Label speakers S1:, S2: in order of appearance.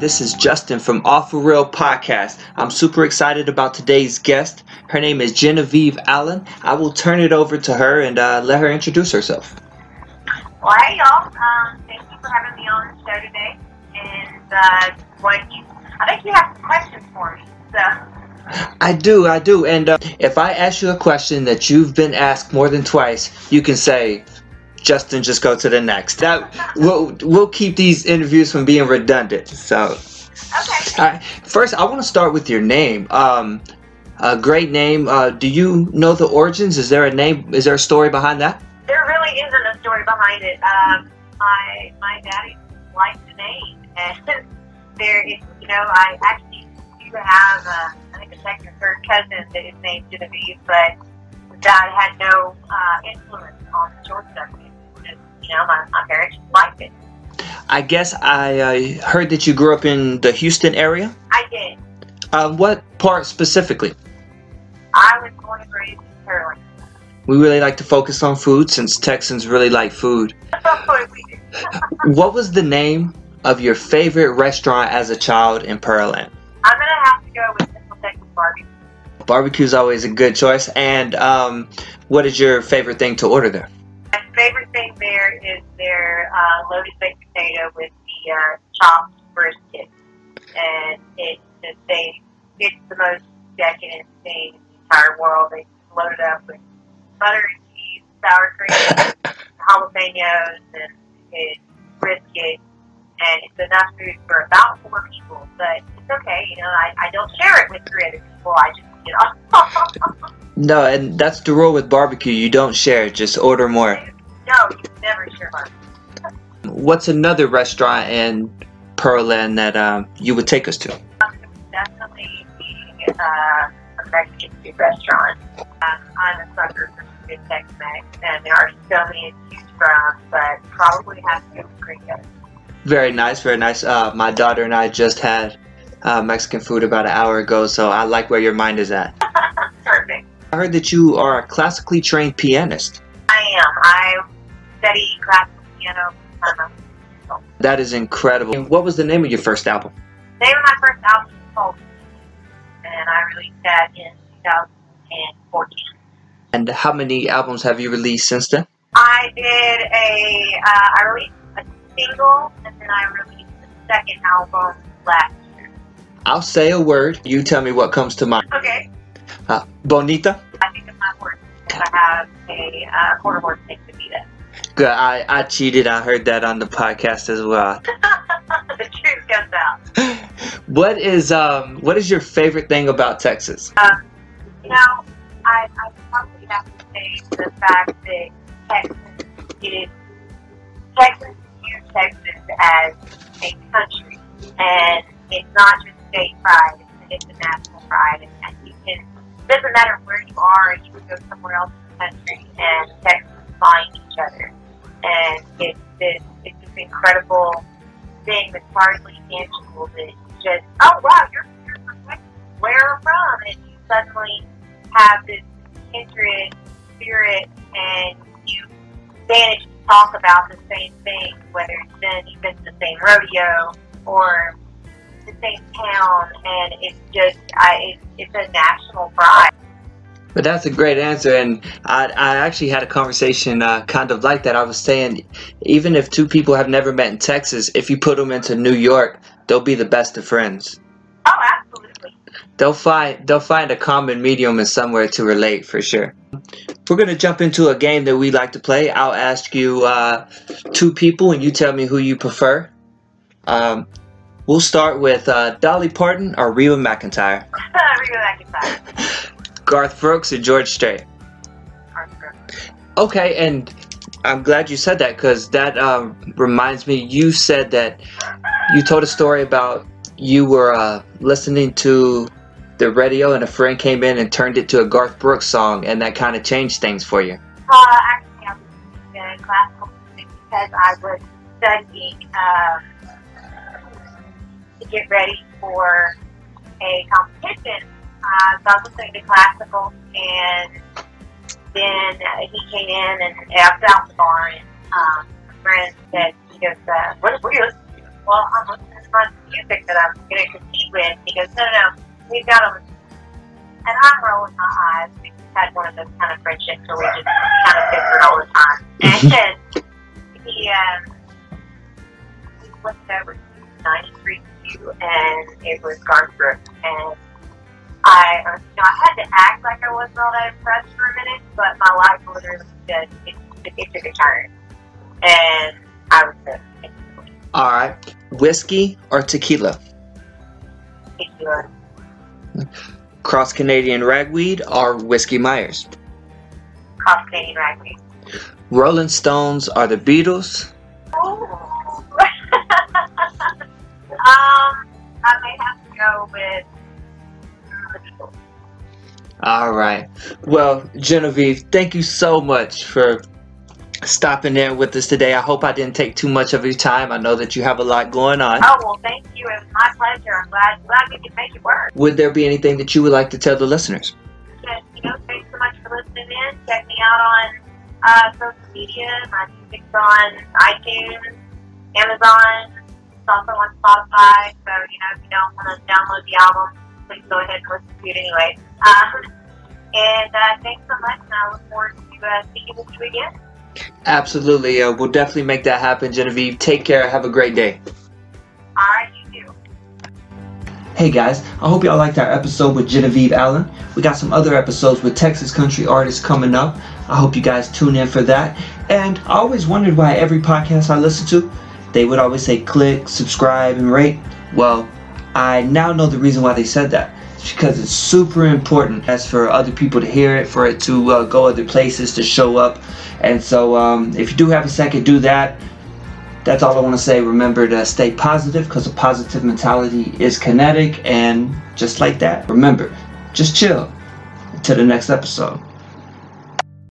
S1: This is Justin from Off the Rail Podcast. I'm super excited about today's guest. Her name is Genevieve Allen. I will turn it over to her and uh, let her introduce herself.
S2: Well, hey y'all. Um, thank you for having me on the show today. And uh, what you, I think you have some questions for me. So.
S1: I do, I do. And uh, if I ask you a question that you've been asked more than twice, you can say, Justin, just go to the next. That we'll we'll keep these interviews from being redundant. So,
S2: okay.
S1: All right. First, I want to start with your name. Um, a great name. Uh, do you know the origins? Is there a name? Is there a story behind that?
S2: There really isn't a story behind it. Um, my my daddy liked the name, and there, is, you know, I actually do have a, I think a second or third cousin that is named Genevieve, but that had no uh, influence on the short subject. You know, my, my parents liked it.
S1: I guess I uh, heard that you grew up in the Houston area.
S2: I did.
S1: Uh, what part specifically?
S2: I was born and raised in Sterling.
S1: We really like to focus on food since Texans really like food. what was the name of your favorite restaurant as a child in Pearland?
S2: I'm gonna have to go with Central Texas Barbecue.
S1: Barbecue's always a good choice. And um, what is your favorite thing to order there?
S2: Thing there is their uh, loaded baked potato with the uh, chopped brisket, and it's just they it's the most decadent thing in the entire world. They load it up with butter and cheese, sour cream, jalapenos, and it's brisket, and it's enough food for about four people. But it's okay, you know. I, I don't share it with three other people. I just you know.
S1: No, and that's the rule with barbecue. You don't share, just order more.
S2: No, you never.
S1: What's another restaurant in Pearland that um, you would take us to?
S2: definitely be uh, a Mexican food restaurant. Um, I'm a sucker for good Tex-Mex, and there are so many to choose from, but probably have to go Gringo.
S1: Very nice, very nice. Uh, my daughter and I just had uh, Mexican food about an hour ago, so I like where your mind is at.
S2: Perfect.
S1: I heard that you are a classically trained pianist.
S2: I am. I study classical piano. Um,
S1: That is incredible. And what was the name of your first album?
S2: the name of my first album is called, and I released that in 2014.
S1: And how many albums have you released since then?
S2: I did a, uh, I released a single, and then I released the second album last year.
S1: I'll say a word. You tell me what comes to mind.
S2: Okay.
S1: Uh, Bonita.
S2: I think it's my word. I have a uh, quarter horse Davida.
S1: Good. I, I cheated. I heard that on the podcast as well.
S2: the truth comes out.
S1: What is um what is your favorite thing about Texas?
S2: Um, you know, I, I probably have to say the fact that Texas is Texas views Texas as a country, and it's not just state pride; it's, it's a national pride, and, you can. It doesn't matter where you are; you can go somewhere else in the country, and Texans find each other, and it's this it's this incredible thing that's hardly tangible that just oh wow you're, you're where from, and you suddenly have this kindred spirit and you manage to talk about the same thing, whether it's been to the same rodeo or the same town, and it's just I, it's, it's a national pride.
S1: But that's a great answer, and I, I actually had a conversation uh, kind of like that. I was saying, even if two people have never met in Texas, if you put them into New York, they'll be the best of friends.
S2: Oh, absolutely.
S1: They'll find they'll find a common medium and somewhere to relate for sure. We're gonna jump into a game that we like to play. I'll ask you uh, two people, and you tell me who you prefer. Um, we'll start with uh, Dolly Parton or Reba McEntire.
S2: Reba McEntire.
S1: Garth Brooks or George Strait. Okay, and I'm glad you said that because that um, reminds me. You said that you told a story about you were uh, listening to the radio and a friend came in and turned it to a Garth Brooks song, and that kind of changed things for you.
S2: Uh, actually, I was listening classical music because I was studying um, to get ready for a competition. Uh, so I was listening to classical, and then uh, he came in and was out the bar, and um, a friend said, he goes, uh, what, are you listening to? Well, I'm listening to my music that I'm going to compete with. He goes, no, no, no, we've got to. And I'm rolling my eyes. We had one of those kind of friendships where we just kind of differed all the time. And he, um, we flipped over to 93 and it was Garth Brooks. And I, uh, you know, I had to act like I wasn't all that impressed for a minute, but my life literally just, it, it, it took a turn. And I was just,
S1: All right, whiskey or tequila?
S2: particular.
S1: Cross Canadian ragweed or whiskey Myers?
S2: Cross Canadian Ragweed.
S1: Rolling Stones or the Beatles?
S2: um, I may have to go with.
S1: All right. Well, Genevieve, thank you so much for stopping in with us today. I hope I didn't take too much of your time. I know that you have a lot going on.
S2: Oh well, thank you. It was my pleasure. I'm glad glad we could make it work.
S1: Would there be anything that you would like to tell the listeners?
S2: But, you know, thanks so much for listening in. Check me out on uh, social media. My music's on iTunes, Amazon. It's also on Spotify. So you know, if you don't want to download the album, please go ahead and listen to it anyway. Um, and uh, thanks so much, and I look forward to uh, speaking with you again.
S1: Absolutely. Uh, we'll definitely make that happen, Genevieve. Take care. Have a great day.
S2: All right, you too.
S1: Hey guys, I hope y'all liked our episode with Genevieve Allen. We got some other episodes with Texas country artists coming up. I hope you guys tune in for that. And I always wondered why every podcast I listen to, they would always say click, subscribe, and rate. Well, I now know the reason why they said that. Because it's super important as for other people to hear it, for it to uh, go other places, to show up. And so, um, if you do have a second, do that. That's all I want to say. Remember to stay positive because a positive mentality is kinetic. And just like that, remember, just chill until the next episode.